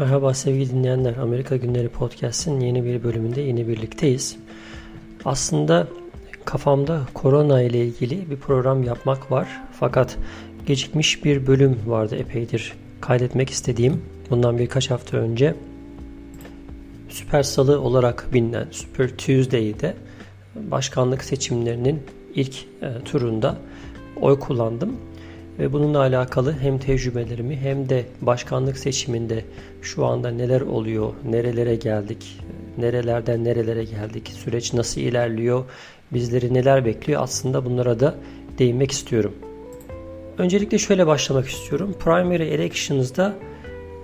Merhaba sevgili dinleyenler. Amerika Günleri Podcast'in yeni bir bölümünde yine birlikteyiz. Aslında kafamda korona ile ilgili bir program yapmak var. Fakat gecikmiş bir bölüm vardı epeydir kaydetmek istediğim. Bundan birkaç hafta önce Süper Salı olarak bilinen Super Tuesday'de başkanlık seçimlerinin ilk e, turunda oy kullandım ve bununla alakalı hem tecrübelerimi hem de başkanlık seçiminde şu anda neler oluyor, nerelere geldik, nerelerden nerelere geldik, süreç nasıl ilerliyor, bizleri neler bekliyor aslında bunlara da değinmek istiyorum. Öncelikle şöyle başlamak istiyorum. Primary elections'da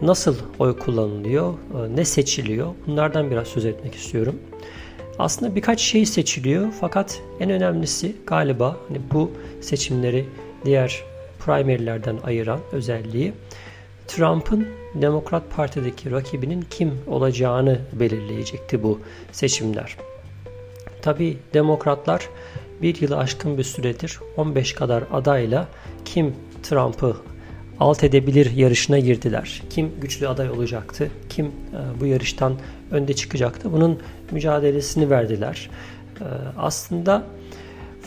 nasıl oy kullanılıyor, ne seçiliyor bunlardan biraz söz etmek istiyorum. Aslında birkaç şey seçiliyor fakat en önemlisi galiba hani bu seçimleri diğer primary'lerden ayıran özelliği Trump'ın Demokrat Parti'deki rakibinin kim olacağını belirleyecekti bu seçimler. Tabi demokratlar bir yılı aşkın bir süredir 15 kadar adayla kim Trump'ı alt edebilir yarışına girdiler. Kim güçlü aday olacaktı, kim e, bu yarıştan önde çıkacaktı. Bunun mücadelesini verdiler. E, aslında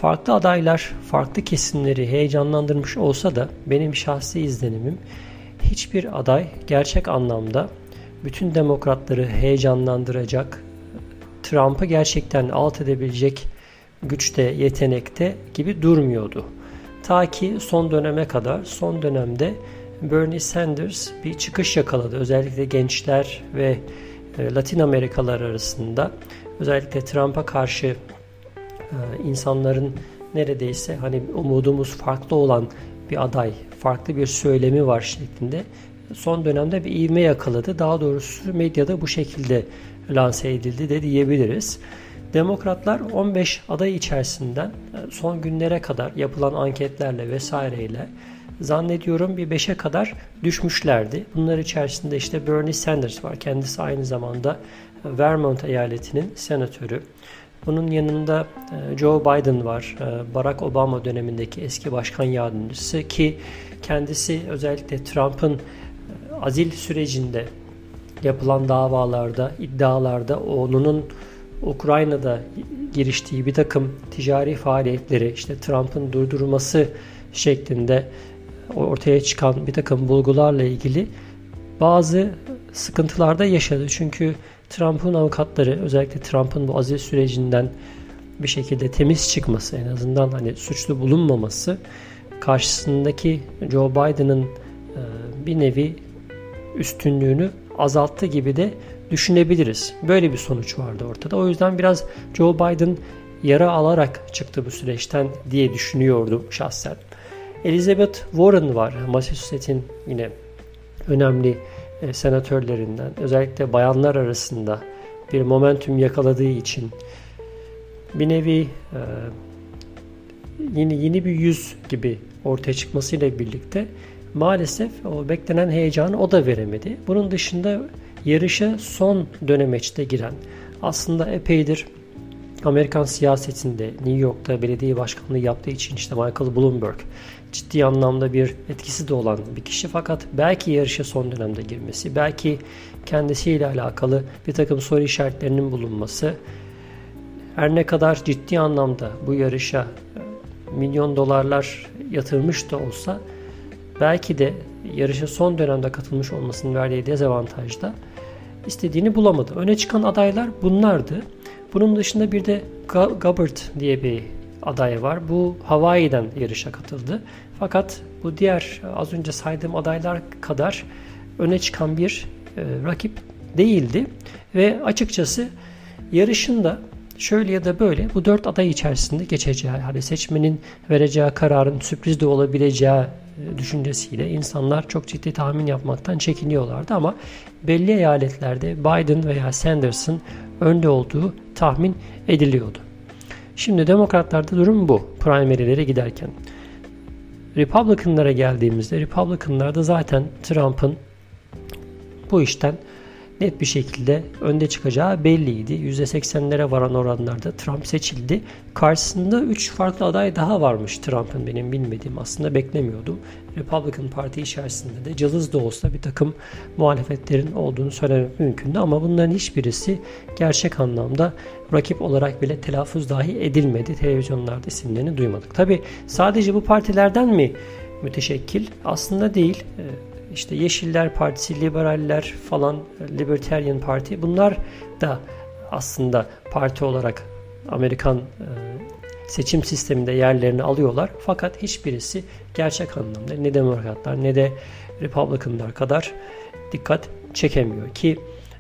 Farklı adaylar farklı kesimleri heyecanlandırmış olsa da benim şahsi izlenimim hiçbir aday gerçek anlamda bütün demokratları heyecanlandıracak, Trump'ı gerçekten alt edebilecek güçte, yetenekte gibi durmuyordu. Ta ki son döneme kadar, son dönemde Bernie Sanders bir çıkış yakaladı. Özellikle gençler ve e, Latin Amerikalılar arasında özellikle Trump'a karşı insanların neredeyse hani umudumuz farklı olan bir aday, farklı bir söylemi var şeklinde son dönemde bir ivme yakaladı. Daha doğrusu medyada bu şekilde lanse edildi de diyebiliriz. Demokratlar 15 aday içerisinden e, son günlere kadar yapılan anketlerle vesaireyle zannediyorum bir 5'e kadar düşmüşlerdi. Bunlar içerisinde işte Bernie Sanders var. Kendisi aynı zamanda Vermont eyaletinin senatörü. Bunun yanında e, Joe Biden var. E, Barack Obama dönemindeki eski başkan yardımcısı ki kendisi özellikle Trump'ın e, azil sürecinde yapılan davalarda, iddialarda onun Ukrayna'da giriştiği bir takım ticari faaliyetleri işte Trump'ın durdurması şeklinde ortaya çıkan bir takım bulgularla ilgili bazı sıkıntılarda yaşadı. Çünkü Trump'ın avukatları özellikle Trump'ın bu aziz sürecinden bir şekilde temiz çıkması en azından hani suçlu bulunmaması karşısındaki Joe Biden'ın e, bir nevi üstünlüğünü azalttı gibi de düşünebiliriz. Böyle bir sonuç vardı ortada. O yüzden biraz Joe Biden yara alarak çıktı bu süreçten diye düşünüyordum şahsen. Elizabeth Warren var. Massachusetts'in yine önemli e, senatörlerinden özellikle bayanlar arasında bir momentum yakaladığı için bir nevi e, yeni yeni bir yüz gibi ortaya çıkmasıyla birlikte maalesef o beklenen heyecanı o da veremedi. Bunun dışında yarışa son dönemeçte giren aslında epeydir Amerikan siyasetinde New York'ta belediye başkanlığı yaptığı için işte Michael Bloomberg ciddi anlamda bir etkisi de olan bir kişi fakat belki yarışa son dönemde girmesi, belki kendisiyle alakalı bir takım soru işaretlerinin bulunması her ne kadar ciddi anlamda bu yarışa e, milyon dolarlar yatırmış da olsa belki de yarışa son dönemde katılmış olmasının verdiği dezavantajda istediğini bulamadı. Öne çıkan adaylar bunlardı. Bunun dışında bir de Gabbard diye bir aday var. Bu Hawaii'den yarışa katıldı. Fakat bu diğer az önce saydığım adaylar kadar öne çıkan bir e, rakip değildi. Ve açıkçası yarışında şöyle ya da böyle bu dört aday içerisinde geçeceği, hani seçmenin vereceği kararın sürpriz de olabileceği düşüncesiyle insanlar çok ciddi tahmin yapmaktan çekiniyorlardı ama belli eyaletlerde Biden veya Sanders'ın önde olduğu tahmin ediliyordu. Şimdi demokratlarda durum bu primary'lere giderken. Republican'lara geldiğimizde Republican'larda zaten Trump'ın bu işten net bir şekilde önde çıkacağı belliydi. %80'lere varan oranlarda Trump seçildi. Karşısında 3 farklı aday daha varmış Trump'ın benim bilmediğim aslında beklemiyordum. Republican Parti içerisinde de cılız da olsa bir takım muhalefetlerin olduğunu söylemek mümkündü ama bunların hiçbirisi gerçek anlamda rakip olarak bile telaffuz dahi edilmedi. Televizyonlarda isimlerini duymadık. Tabi sadece bu partilerden mi müteşekkil? Aslında değil. İşte Yeşiller Partisi, Liberaller falan, Libertarian Parti bunlar da aslında parti olarak Amerikan e, seçim sisteminde yerlerini alıyorlar. Fakat hiçbirisi gerçek anlamda ne demokratlar ne de Republicanlar kadar dikkat çekemiyor ki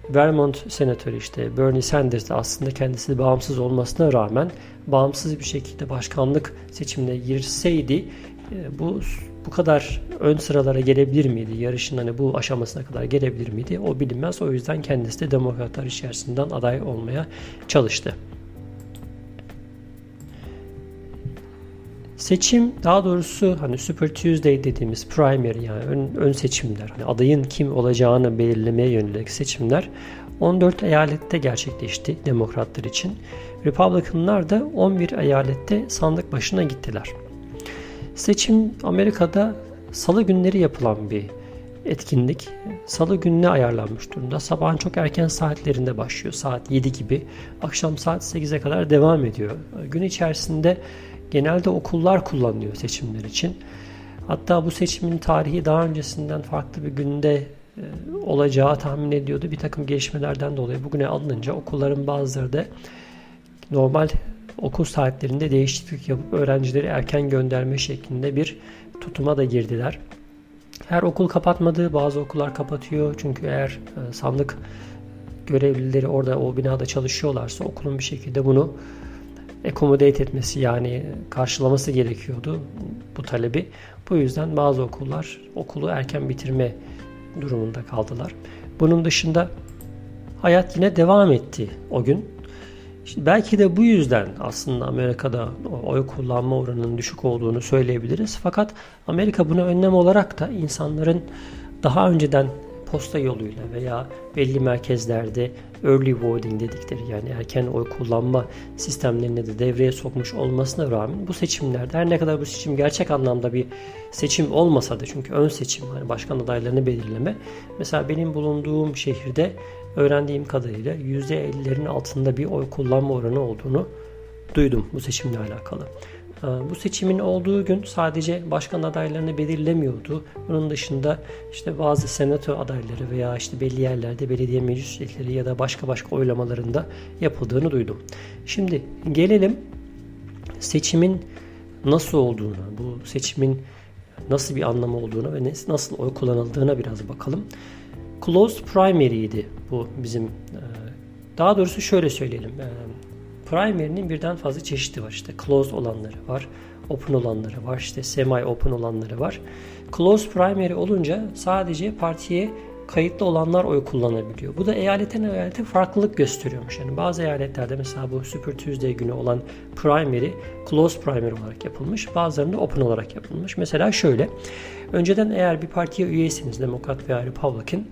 Vermont senatörü işte Bernie Sanders de aslında kendisi bağımsız olmasına rağmen bağımsız bir şekilde başkanlık seçimine girseydi e, bu bu kadar ön sıralara gelebilir miydi? Yarışın hani bu aşamasına kadar gelebilir miydi? O bilinmez. O yüzden kendisi de demokratlar içerisinden aday olmaya çalıştı. Seçim daha doğrusu hani Super Tuesday dediğimiz primary yani ön, ön seçimler hani adayın kim olacağını belirlemeye yönelik seçimler 14 eyalette gerçekleşti demokratlar için. Republicanlar da 11 eyalette sandık başına gittiler. Seçim Amerika'da salı günleri yapılan bir etkinlik. Salı gününe ayarlanmış durumda. Sabahın çok erken saatlerinde başlıyor. Saat 7 gibi. Akşam saat 8'e kadar devam ediyor. Gün içerisinde genelde okullar kullanılıyor seçimler için. Hatta bu seçimin tarihi daha öncesinden farklı bir günde e, olacağı tahmin ediyordu. Bir takım gelişmelerden dolayı bugüne alınınca okulların bazıları da normal okul saatlerinde değişiklik yapıp öğrencileri erken gönderme şeklinde bir tutuma da girdiler. Her okul kapatmadı, bazı okullar kapatıyor. Çünkü eğer e, sandık görevlileri orada o binada çalışıyorlarsa okulun bir şekilde bunu accommodate etmesi yani karşılaması gerekiyordu bu talebi. Bu yüzden bazı okullar okulu erken bitirme durumunda kaldılar. Bunun dışında hayat yine devam etti o gün. İşte belki de bu yüzden aslında Amerika'da oy kullanma oranının düşük olduğunu söyleyebiliriz. Fakat Amerika buna önlem olarak da insanların daha önceden posta yoluyla veya belli merkezlerde early voting dedikleri yani erken oy kullanma sistemlerini de devreye sokmuş olmasına rağmen bu seçimlerde her ne kadar bu seçim gerçek anlamda bir seçim olmasa da çünkü ön seçim hani başkan adaylarını belirleme mesela benim bulunduğum şehirde öğrendiğim kadarıyla %50'lerin altında bir oy kullanma oranı olduğunu duydum bu seçimle alakalı. Ee, bu seçimin olduğu gün sadece başkan adaylarını belirlemiyordu. Bunun dışında işte bazı senato adayları veya işte belli yerlerde belediye meclis üyeleri ya da başka başka oylamalarında yapıldığını duydum. Şimdi gelelim seçimin nasıl olduğuna, bu seçimin nasıl bir anlamı olduğuna ve nasıl oy kullanıldığına biraz bakalım. Closed primary'ydi bu bizim. E, daha doğrusu şöyle söyleyelim. Primary'nin birden fazla çeşidi var. İşte closed olanları var, open olanları var, işte semi open olanları var. Closed primary olunca sadece partiye kayıtlı olanlar oy kullanabiliyor. Bu da eyaletten eyalete farklılık gösteriyormuş. Yani bazı eyaletlerde mesela bu Super Tuesday günü olan primary close primary olarak yapılmış. Bazılarında open olarak yapılmış. Mesela şöyle. Önceden eğer bir partiye üyeyseniz Demokrat veya Republican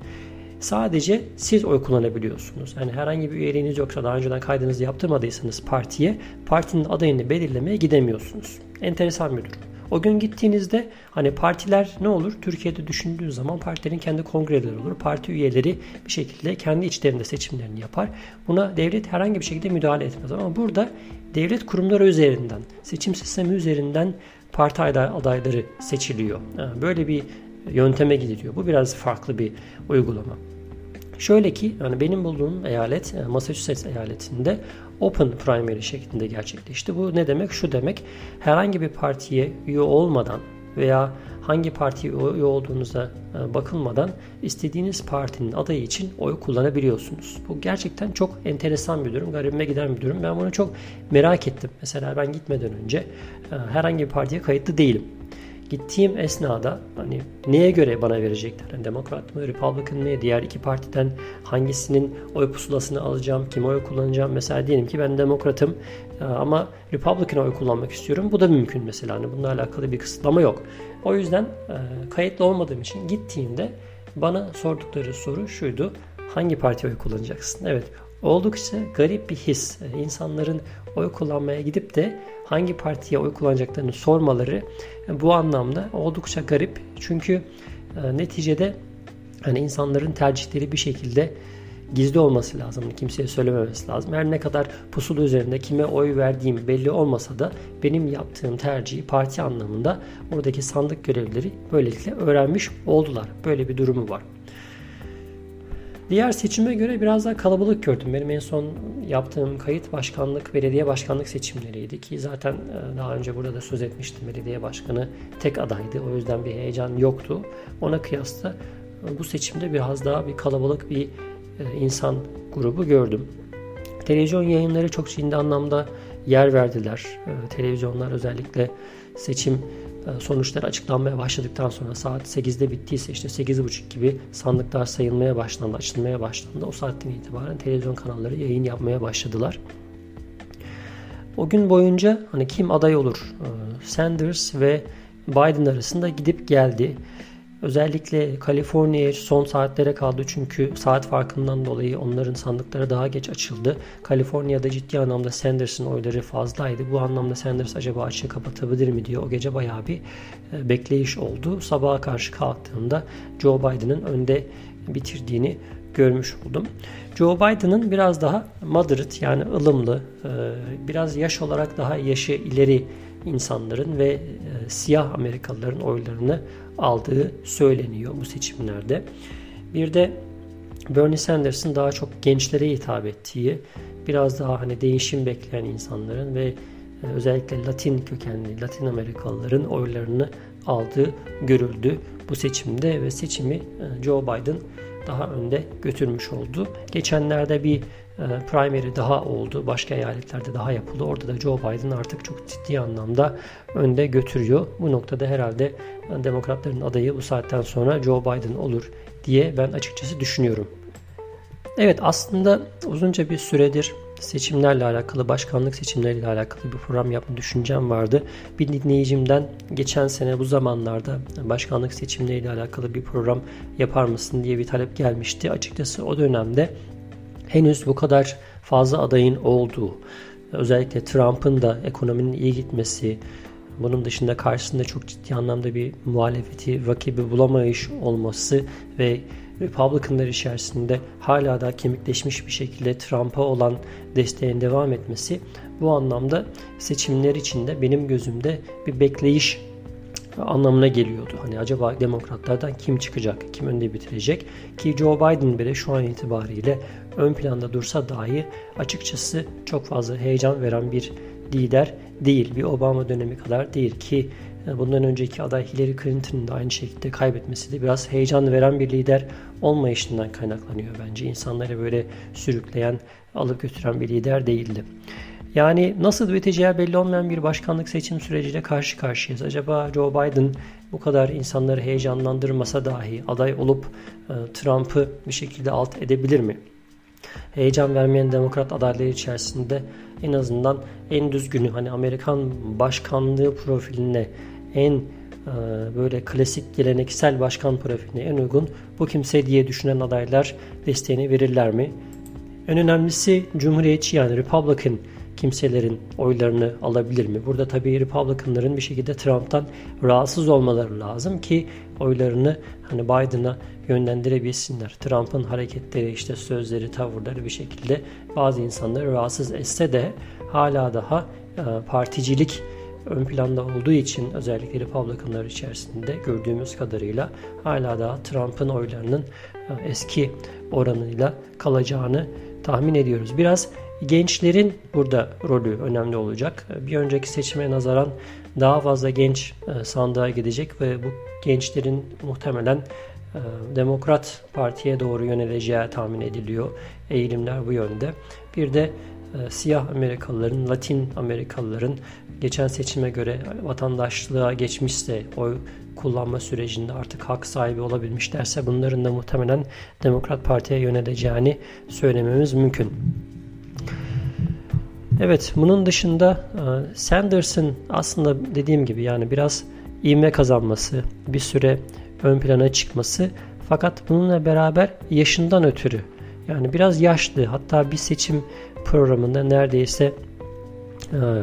sadece siz oy kullanabiliyorsunuz. Yani herhangi bir üyeliğiniz yoksa daha önceden kaydınızı yaptırmadıysanız partiye partinin adayını belirlemeye gidemiyorsunuz. Enteresan bir durum. O gün gittiğinizde hani partiler ne olur? Türkiye'de düşündüğü zaman partilerin kendi kongreleri olur. Parti üyeleri bir şekilde kendi içlerinde seçimlerini yapar. Buna devlet herhangi bir şekilde müdahale etmez. Ama burada devlet kurumları üzerinden, seçim sistemi üzerinden parti adayları seçiliyor. Böyle bir yönteme gidiliyor. Bu biraz farklı bir uygulama. Şöyle ki yani benim bulduğum eyalet Massachusetts eyaletinde open primary şeklinde gerçekleşti. Bu ne demek? Şu demek herhangi bir partiye üye olmadan veya hangi partiye üye olduğunuza e, bakılmadan istediğiniz partinin adayı için oy kullanabiliyorsunuz. Bu gerçekten çok enteresan bir durum, garibime giden bir durum. Ben bunu çok merak ettim. Mesela ben gitmeden önce e, herhangi bir partiye kayıtlı değilim gittiğim esnada hani neye göre bana verecekler? Yani Demokrat mı, Republican mı, diğer iki partiden hangisinin oy pusulasını alacağım, kime oy kullanacağım? Mesela diyelim ki ben Demokratım e, ama Republican oy kullanmak istiyorum. Bu da mümkün mesela. Hani bununla alakalı bir kısıtlama yok. O yüzden e, kayıtlı olmadığım için gittiğimde bana sordukları soru şuydu. hangi partiye oy kullanacaksın? Evet oldukça garip bir his. İnsanların oy kullanmaya gidip de hangi partiye oy kullanacaklarını sormaları bu anlamda oldukça garip. Çünkü e, neticede hani insanların tercihleri bir şekilde gizli olması lazım. Kimseye söylememesi lazım. Her ne kadar pusulu üzerinde kime oy verdiğim belli olmasa da benim yaptığım tercihi parti anlamında oradaki sandık görevlileri böylelikle öğrenmiş oldular. Böyle bir durumu var. Diğer seçime göre biraz daha kalabalık gördüm. Benim en son yaptığım kayıt başkanlık, belediye başkanlık seçimleriydi ki zaten e, daha önce burada da söz etmiştim. Belediye başkanı tek adaydı. O yüzden bir heyecan yoktu. Ona kıyasla e, bu seçimde biraz daha bir kalabalık bir e, insan grubu gördüm. Televizyon yayınları çok ciddi anlamda yer verdiler. Televizyonlar özellikle seçim e, sonuçlar açıklanmaya başladıktan sonra saat 8'de bittiyse işte 8.30 gibi sandıklar sayılmaya başlandı, açılmaya başlandı. O saatten itibaren televizyon kanalları yayın yapmaya başladılar. O gün boyunca hani kim aday olur? E, Sanders ve Biden arasında gidip geldi. Özellikle Kaliforniya son saatlere kaldı çünkü saat farkından dolayı onların sandıkları daha geç açıldı. Kaliforniya'da ciddi anlamda Sanders'ın oyları fazlaydı. Bu anlamda Sanders acaba açığı kapatabilir mi diye o gece bayağı bir e, bekleyiş oldu. Sabaha karşı kalktığımda Joe Biden'ın önde bitirdiğini görmüş oldum. Joe Biden'ın biraz daha moderate yani ılımlı, e, biraz yaş olarak daha yaşı ileri insanların ve e, siyah Amerikalıların oylarını aldığı söyleniyor bu seçimlerde. Bir de Bernie Sanders'ın daha çok gençlere hitap ettiği, biraz daha hani değişim bekleyen insanların ve e, özellikle Latin kökenli Latin Amerikalıların oylarını aldığı görüldü bu seçimde ve seçimi Joe Biden daha önde götürmüş oldu. Geçenlerde bir e, primary daha oldu. Başka eyaletlerde daha yapıldı. Orada da Joe Biden artık çok ciddi anlamda önde götürüyor. Bu noktada herhalde demokratların adayı bu saatten sonra Joe Biden olur diye ben açıkçası düşünüyorum. Evet aslında uzunca bir süredir seçimlerle alakalı, başkanlık seçimleriyle alakalı bir program yapma düşüncem vardı. Bir dinleyicimden geçen sene bu zamanlarda başkanlık seçimleriyle alakalı bir program yapar mısın diye bir talep gelmişti. Açıkçası o dönemde henüz bu kadar fazla adayın olduğu, özellikle Trump'ın da ekonominin iyi gitmesi, bunun dışında karşısında çok ciddi anlamda bir muhalefeti, rakibi bulamayış olması ve Republicanlar içerisinde hala da kemikleşmiş bir şekilde Trump'a olan desteğin devam etmesi bu anlamda seçimler içinde benim gözümde bir bekleyiş anlamına geliyordu. Hani acaba demokratlardan kim çıkacak, kim önde bitirecek ki Joe Biden bile şu an itibariyle ön planda dursa dahi açıkçası çok fazla heyecan veren bir lider değil. Bir Obama dönemi kadar değil ki bundan önceki aday Hillary Clinton'ın da aynı şekilde kaybetmesi de biraz heyecan veren bir lider olmayışından kaynaklanıyor bence. İnsanları böyle sürükleyen, alıp götüren bir lider değildi. Yani nasıl biteceği belli olmayan bir başkanlık seçim süreciyle karşı karşıyayız. Acaba Joe Biden bu kadar insanları heyecanlandırmasa dahi aday olup e, Trump'ı bir şekilde alt edebilir mi? Heyecan vermeyen demokrat adayları içerisinde en azından en düzgünü hani Amerikan başkanlığı profiline en e, böyle klasik geleneksel başkan profiline en uygun bu kimse diye düşünen adaylar desteğini verirler mi? En önemlisi Cumhuriyetçi yani Republican kimselerin oylarını alabilir mi? Burada tabii Republicanların bir şekilde Trump'tan rahatsız olmaları lazım ki oylarını hani Biden'a yönlendirebilsinler. Trump'ın hareketleri, işte sözleri, tavırları bir şekilde bazı insanları rahatsız etse de hala daha e, particilik ön planda olduğu için özellikle Republicanlar içerisinde gördüğümüz kadarıyla hala daha Trump'ın oylarının e, eski oranıyla kalacağını tahmin ediyoruz. Biraz gençlerin burada rolü önemli olacak. Bir önceki seçime nazaran daha fazla genç e, sandığa gidecek ve bu gençlerin muhtemelen e, Demokrat Parti'ye doğru yöneleceği tahmin ediliyor. Eğilimler bu yönde. Bir de e, siyah Amerikalıların, Latin Amerikalıların geçen seçime göre vatandaşlığa geçmişse oy kullanma sürecinde artık hak sahibi olabilmişlerse bunların da muhtemelen Demokrat Parti'ye yöneleceğini söylememiz mümkün. Evet bunun dışında e, Sanders'ın aslında dediğim gibi yani biraz ivme kazanması, bir süre ön plana çıkması fakat bununla beraber yaşından ötürü Yani biraz yaşlı hatta bir seçim programında neredeyse e,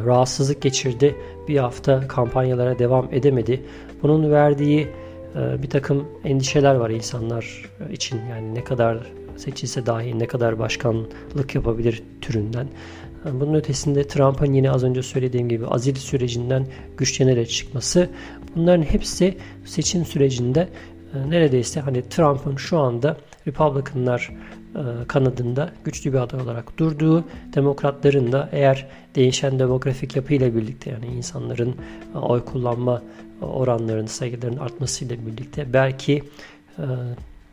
rahatsızlık geçirdi. Bir hafta kampanyalara devam edemedi. Bunun verdiği e, bir takım endişeler var insanlar için. Yani ne kadar seçilse dahi ne kadar başkanlık yapabilir türünden. Bunun ötesinde Trump'ın yine az önce söylediğim gibi azil sürecinden güçlenerek çıkması bunların hepsi seçim sürecinde e, neredeyse hani Trump'ın şu anda Republicanlar e, kanadında güçlü bir aday olarak durduğu, demokratların da eğer değişen demografik yapıyla birlikte yani insanların e, oy kullanma oranlarının sayılarının artmasıyla birlikte belki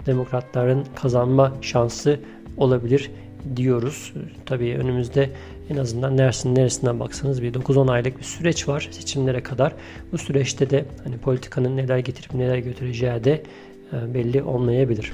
demokratların kazanma şansı olabilir diyoruz. Tabii önümüzde en azından neresinin neresinden baksanız bir 9-10 aylık bir süreç var seçimlere kadar. Bu süreçte de hani politikanın neler getirip neler götüreceği de belli olmayabilir.